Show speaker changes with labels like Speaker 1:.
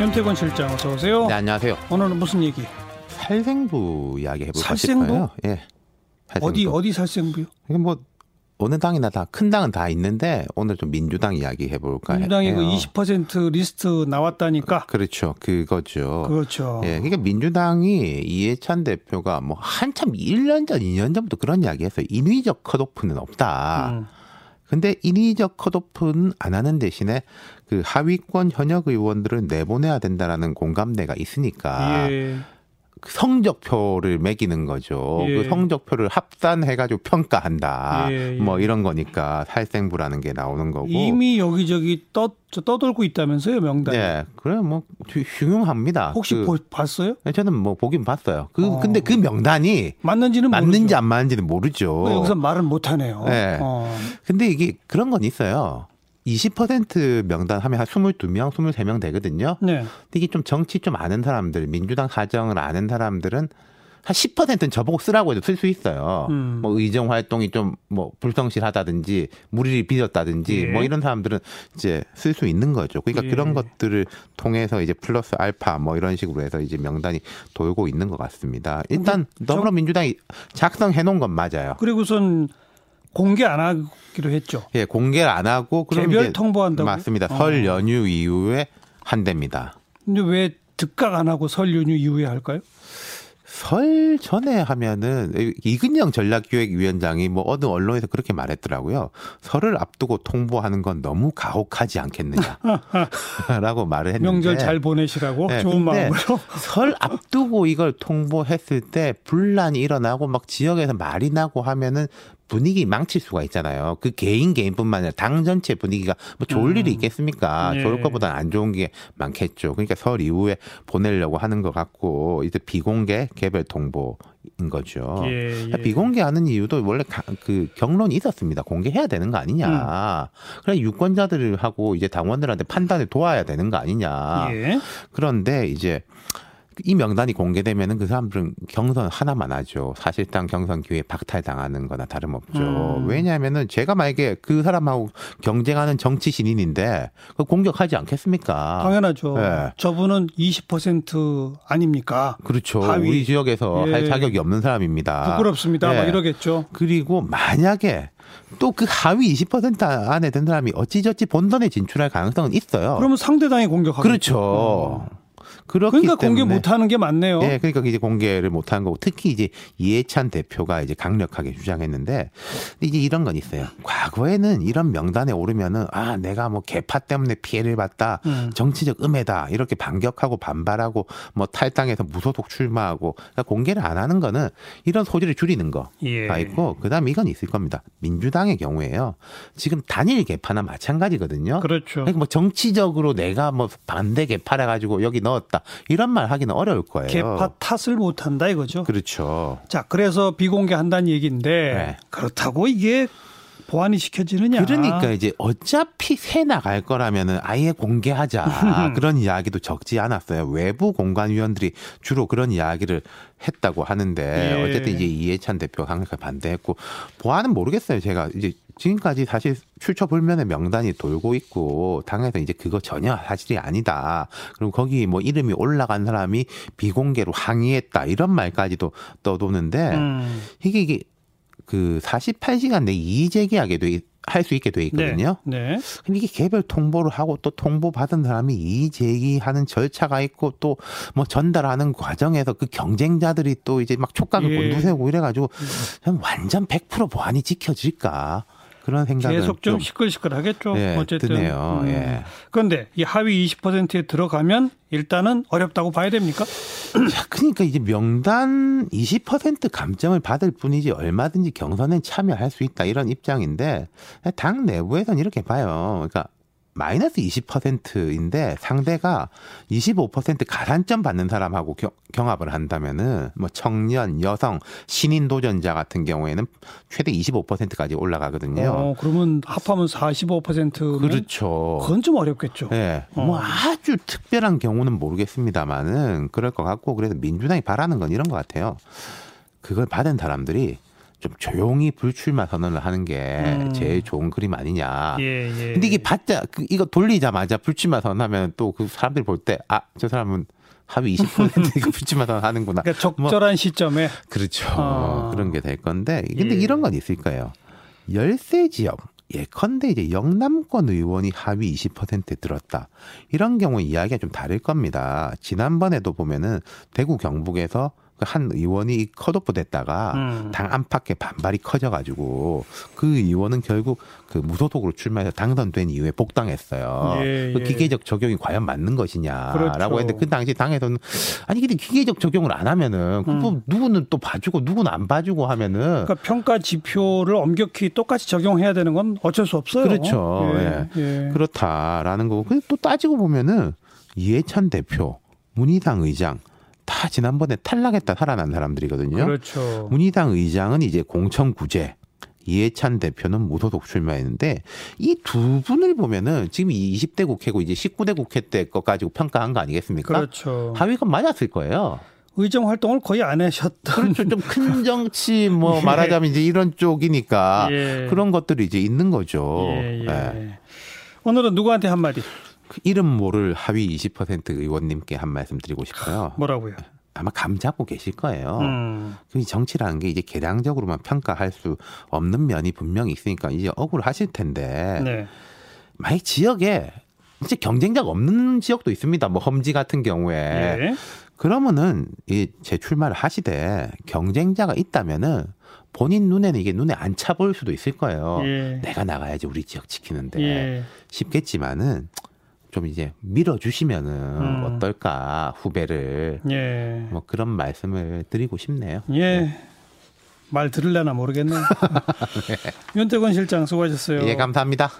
Speaker 1: 윤태권 실장 어서 오세요.
Speaker 2: 네, 안녕하세요.
Speaker 1: 오늘은 무슨 얘기?
Speaker 2: 살생부 이야기 해볼까
Speaker 1: 살생부?
Speaker 2: 싶어요. 예. 살생부.
Speaker 1: 어디 어디 살생부요?
Speaker 2: 이게 뭐 어느 당이나 다 큰 당은 다 있는데 오늘 좀 민주당 이야기 해볼까
Speaker 1: 민주당이 그
Speaker 2: 해요.
Speaker 1: 20% 리스트 나왔다니까.
Speaker 2: 그렇죠. 그거죠.
Speaker 1: 그렇죠.
Speaker 2: 예, 그러니까 민주당이 이해찬 대표가 뭐 한참 1년 전, 2년 전부터 그런 이야기 했어요. 인위적 컷오프는 없다.
Speaker 1: 음.
Speaker 2: 근데 인위적 컷오프는 안 하는 대신에 그 하위권 현역 의원들을 내보내야 된다라는 공감대가 있으니까
Speaker 1: 예.
Speaker 2: 그 성적표를 매기는 거죠.
Speaker 1: 예.
Speaker 2: 그 성적표를 합산해가지고 평가한다.
Speaker 1: 예, 예.
Speaker 2: 뭐 이런 거니까 살생부라는 게 나오는 거고.
Speaker 1: 이미 여기저기 떠저 떠돌고 있다면서요 명단.
Speaker 2: 네, 그래 뭐 흉- 흉흉합니다.
Speaker 1: 혹시
Speaker 2: 그-
Speaker 1: 보, 봤어요?
Speaker 2: 네, 저는 뭐 보긴 봤어요. 그
Speaker 1: 어.
Speaker 2: 근데 그 명단이
Speaker 1: 맞는지는
Speaker 2: 맞는지
Speaker 1: 모르죠.
Speaker 2: 안 맞는지는 모르죠.
Speaker 1: 뭐 여기서 말은 못 하네요.
Speaker 2: 네.
Speaker 1: 어.
Speaker 2: 근데 이게 그런 건 있어요. 20% 명단 하면 한 22명, 23명 되거든요.
Speaker 1: 네.
Speaker 2: 근데 이게 좀 정치 좀 아는 사람들, 민주당 사정을 아는 사람들은 한 10%는 저보고 쓰라고 해도 쓸 수 있어요.
Speaker 1: 음.
Speaker 2: 뭐 의정 활동이 좀 뭐 불성실하다든지 무리를 빚었다든지
Speaker 1: 예.
Speaker 2: 뭐 이런 사람들은 이제 쓸 수 있는 거죠. 그러니까
Speaker 1: 예.
Speaker 2: 그런 것들을 통해서 이제 플러스 알파 뭐 이런 식으로 해서 이제 명단이 돌고 있는 것 같습니다. 일단 더불어민주당이 작성해 놓은 건 맞아요.
Speaker 1: 그리고선 공개 안 하기로 했죠.
Speaker 2: 예, 공개를 안 하고 그럼
Speaker 1: 개별 통보한다고.
Speaker 2: 맞습니다.
Speaker 1: 어.
Speaker 2: 설 연휴 이후에 한대입니다.
Speaker 1: 근데 왜 즉각 안 하고 설 연휴 이후에 할까요?
Speaker 2: 설 전에 하면은 이근영 전략기획위원장이 뭐 어느 언론에서 그렇게 말했더라고요. 설을 앞두고 통보하는 건 너무 가혹하지 않겠느냐라고 말을 했는데
Speaker 1: 명절 잘 보내시라고
Speaker 2: 네,
Speaker 1: 좋은 마음으로.
Speaker 2: 설 앞두고 이걸 통보했을 때 분란이 일어나고 막 지역에서 말이 나고 하면은 분위기 망칠 수가 있잖아요. 그 개인 개인뿐만 아니라 당 전체 분위기가 뭐 좋을
Speaker 1: 음.
Speaker 2: 일이 있겠습니까?
Speaker 1: 예.
Speaker 2: 좋을 것보다는 안 좋은 게 많겠죠. 그러니까 설 이후에 보내려고 하는 것 같고 이제 비공개 개별 통보 인 거죠.
Speaker 1: 예, 예.
Speaker 2: 비공개하는 이유도 원래 가- 그 경론이 있었습니다. 공개해야 되는 거 아니냐.
Speaker 1: 음.
Speaker 2: 그래 유권자들을 하고 이제 당원들한테 판단을 도와야 되는 거 아니냐.
Speaker 1: 예.
Speaker 2: 그런데 이제 이 명단이 공개되면은 그 사람들은 경선 하나만 하죠. 사실상 경선 기회 박탈당하는 거나 다름없죠.
Speaker 1: 음.
Speaker 2: 왜냐하면은 제가 만약에 그 사람하고 경쟁하는 정치 신인인데 그 공격하지 않겠습니까?
Speaker 1: 당연하죠.
Speaker 2: 네.
Speaker 1: 저분은 20% 아닙니까?
Speaker 2: 그렇죠.
Speaker 1: 하위.
Speaker 2: 우리 지역에서
Speaker 1: 예.
Speaker 2: 할 자격이 없는 사람입니다.
Speaker 1: 부끄럽습니다.
Speaker 2: 예.
Speaker 1: 막 이러겠죠.
Speaker 2: 그리고 만약에 또그 하위 20% 안에 든 사람이 어찌저찌 본선에 진출할 가능성은 있어요.
Speaker 1: 그러면 상대당이 공격하겠죠.
Speaker 2: 그렇죠.
Speaker 1: 어.
Speaker 2: 그렇기
Speaker 1: 그러니까 공개
Speaker 2: 때문에
Speaker 1: 못 하는 게 맞네요.
Speaker 2: 예, 그러니까 이제 공개를 못한 거고 특히 이제 이해찬 대표가 이제 강력하게 주장했는데 이제 이런 건 있어요. 과거에는 이런 명단에 오르면은 아 내가 뭐 개파 때문에 피해를 봤다,
Speaker 1: 음.
Speaker 2: 정치적 음해다 이렇게 반격하고 반발하고 뭐 탈당해서 무소속 출마하고 그러니까 공개를 안 하는 거는 이런 소지를 줄이는 거가
Speaker 1: 예.
Speaker 2: 있고 그다음 에 이건 있을 겁니다. 민주당의 경우에요. 지금 단일 개파나 마찬가지거든요.
Speaker 1: 그렇죠.
Speaker 2: 그러니까 뭐 정치적으로 내가 뭐 반대 개파래 가지고 여기 넣었 다 이런 말 하기는 어려울 거예요.
Speaker 1: 개파 탓을 못 한다 이거죠.
Speaker 2: 그렇죠.
Speaker 1: 자, 그래서 비공개한다는 얘기인데
Speaker 2: 네.
Speaker 1: 그렇다고 이게 보완이 시켜지느냐?
Speaker 2: 그러니까 이제 어차피 새 나갈 거라면은 아예 공개하자 그런 이야기도 적지 않았어요. 외부 공관위원들이 주로 그런 이야기를 했다고 하는데
Speaker 1: 예.
Speaker 2: 어쨌든 이제 이해찬 대표가 강력하게 반대했고 보안은 모르겠어요. 제가 이제 지금까지 사실 출처 불면의 명단이 돌고 있고 당에서 이제 그거 전혀 사실이 아니다. 그리고 거기 뭐 이름이 올라간 사람이 비공개로 항의했다 이런 말까지도 떠도는데
Speaker 1: 음.
Speaker 2: 이게 이게 그 48시간 내 이의 제기하게 돼 할 수 있게 돼 있거든요.
Speaker 1: 네. 네.
Speaker 2: 근데 이게 개별 통보를 하고 또 통보 받은 사람이 이의 제기하는 절차가 있고 또 뭐 전달하는 과정에서 그 경쟁자들이 또 이제 막 촉각을
Speaker 1: 예.
Speaker 2: 곤두세우고 이래가지고 저는 완전 100% 보안이 지켜질까 그런 생각을
Speaker 1: 계속 좀 시끌시끌하겠죠.
Speaker 2: 예,
Speaker 1: 어쨌든.
Speaker 2: 드네요. 예.
Speaker 1: 그런데 이 하위 20%에 들어가면 일단은 어렵다고 봐야 됩니까?
Speaker 2: 자, 그러니까 이제 명단 20% 감점을 받을 뿐이지 얼마든지 경선에 참여할 수 있다 이런 입장인데 당 내부에서는 이렇게 봐요. 그러니까 마이너스 20%인데 상대가 25% 가산점 받는 사람하고 겨- 경합을 한다면은 뭐 청년, 여성, 신인 도전자 같은 경우에는 최대 25%까지 올라가거든요.
Speaker 1: 어, 그러면 합하면 45%면
Speaker 2: 그렇죠.
Speaker 1: 그건 좀 어렵겠죠.
Speaker 2: 예,
Speaker 1: 어.
Speaker 2: 뭐 아주 특별한 경우는 모르겠습니다만은 그럴 것 같고 그래서 민주당이 바라는 건 이런 것 같아요. 그걸 받은 사람들이 좀 조용히 불출마 선언을 하는 게
Speaker 1: 음.
Speaker 2: 제일 좋은 그림 아니냐.
Speaker 1: 예, 예.
Speaker 2: 근데 이게 받자 그 이거 돌리자마자 불출마 선언하면 또 그 사람들이 볼 때 아 저 사람은 하위 20% 이거 불출마 선언하는구나.
Speaker 1: 그러니까 적절한 시점에
Speaker 2: 그렇죠.
Speaker 1: 아.
Speaker 2: 그런 게 될 건데 근데
Speaker 1: 예.
Speaker 2: 이런 건 있을 거예요. 열세 지역 예컨대 이제 영남권 의원이 하위 20%에 들었다. 이런 경우 이야기가 좀 다를 겁니다. 지난번에도 보면은 대구 경북에서 그 한 의원이 컷오프 됐다가
Speaker 1: 음.
Speaker 2: 당 안팎의 반발이 커져가지고 그 의원은 결국 그 무소속으로 출마해서 당선된 이후에 복당했어요.
Speaker 1: 예,
Speaker 2: 그
Speaker 1: 예.
Speaker 2: 기계적 적용이 과연 맞는 것이냐라고
Speaker 1: 그렇죠.
Speaker 2: 했는데 그 당시 당에서는 아니 근데 기계적 적용을 안 하면은 그뭐 누구는 또 봐주고 누구는 안 봐주고 하면은
Speaker 1: 음. 그러니까 평가 지표를 엄격히 똑같이 적용해야 되는 건 어쩔 수 없어요.
Speaker 2: 그렇죠.
Speaker 1: 예, 예.
Speaker 2: 그렇다라는 거고 근데 또 따지고 보면은 이해찬 대표, 문희상 의장 다 지난번에 탈락했다 살아난 사람들이거든요.
Speaker 1: 그렇죠.
Speaker 2: 문희상 의장은 이제 공천구제, 이해찬 대표는 무소속 출마했는데 이 두 분을 보면은 지금 이 20대 국회고 이제 19대 국회 때거 가지고 평가한 거 아니겠습니까?
Speaker 1: 그렇죠.
Speaker 2: 하위가 맞았을 거예요.
Speaker 1: 의정 활동을 거의 안 하셨던
Speaker 2: 그렇죠. 좀큰 정치 뭐
Speaker 1: 예.
Speaker 2: 말하자면 이제 이런 쪽이니까
Speaker 1: 예.
Speaker 2: 그런 것들이 이제 있는 거죠.
Speaker 1: 예, 예.
Speaker 2: 예.
Speaker 1: 오늘은 누구한테 한마디?
Speaker 2: 그 이름 모를 하위 20% 의원님께 한 말씀 드리고 싶어요.
Speaker 1: 뭐라고요?
Speaker 2: 아마 감 잡고 계실 거예요.
Speaker 1: 음.
Speaker 2: 그 정치라는 게 이제 계량적으로만 평가할 수 없는 면이 분명히 있으니까 이제 억울하실 텐데
Speaker 1: 네.
Speaker 2: 만약 지역에 이제 경쟁자가 없는 지역도 있습니다. 뭐 험지 같은 경우에
Speaker 1: 예.
Speaker 2: 그러면은 이 재출마를 하시되 경쟁자가 있다면은 본인 눈에는 이게 눈에 안 차 보일 수도 있을 거예요.
Speaker 1: 예.
Speaker 2: 내가 나가야지 우리 지역 지키는데
Speaker 1: 예.
Speaker 2: 쉽겠지만은 좀 이제 밀어주시면은
Speaker 1: 음.
Speaker 2: 어떨까 후배를
Speaker 1: 예.
Speaker 2: 뭐 그런 말씀을 드리고 싶네요.
Speaker 1: 예. 말 들을려나 모르겠네요. 윤태권 실장 수고하셨어요.
Speaker 2: 예, 감사합니다.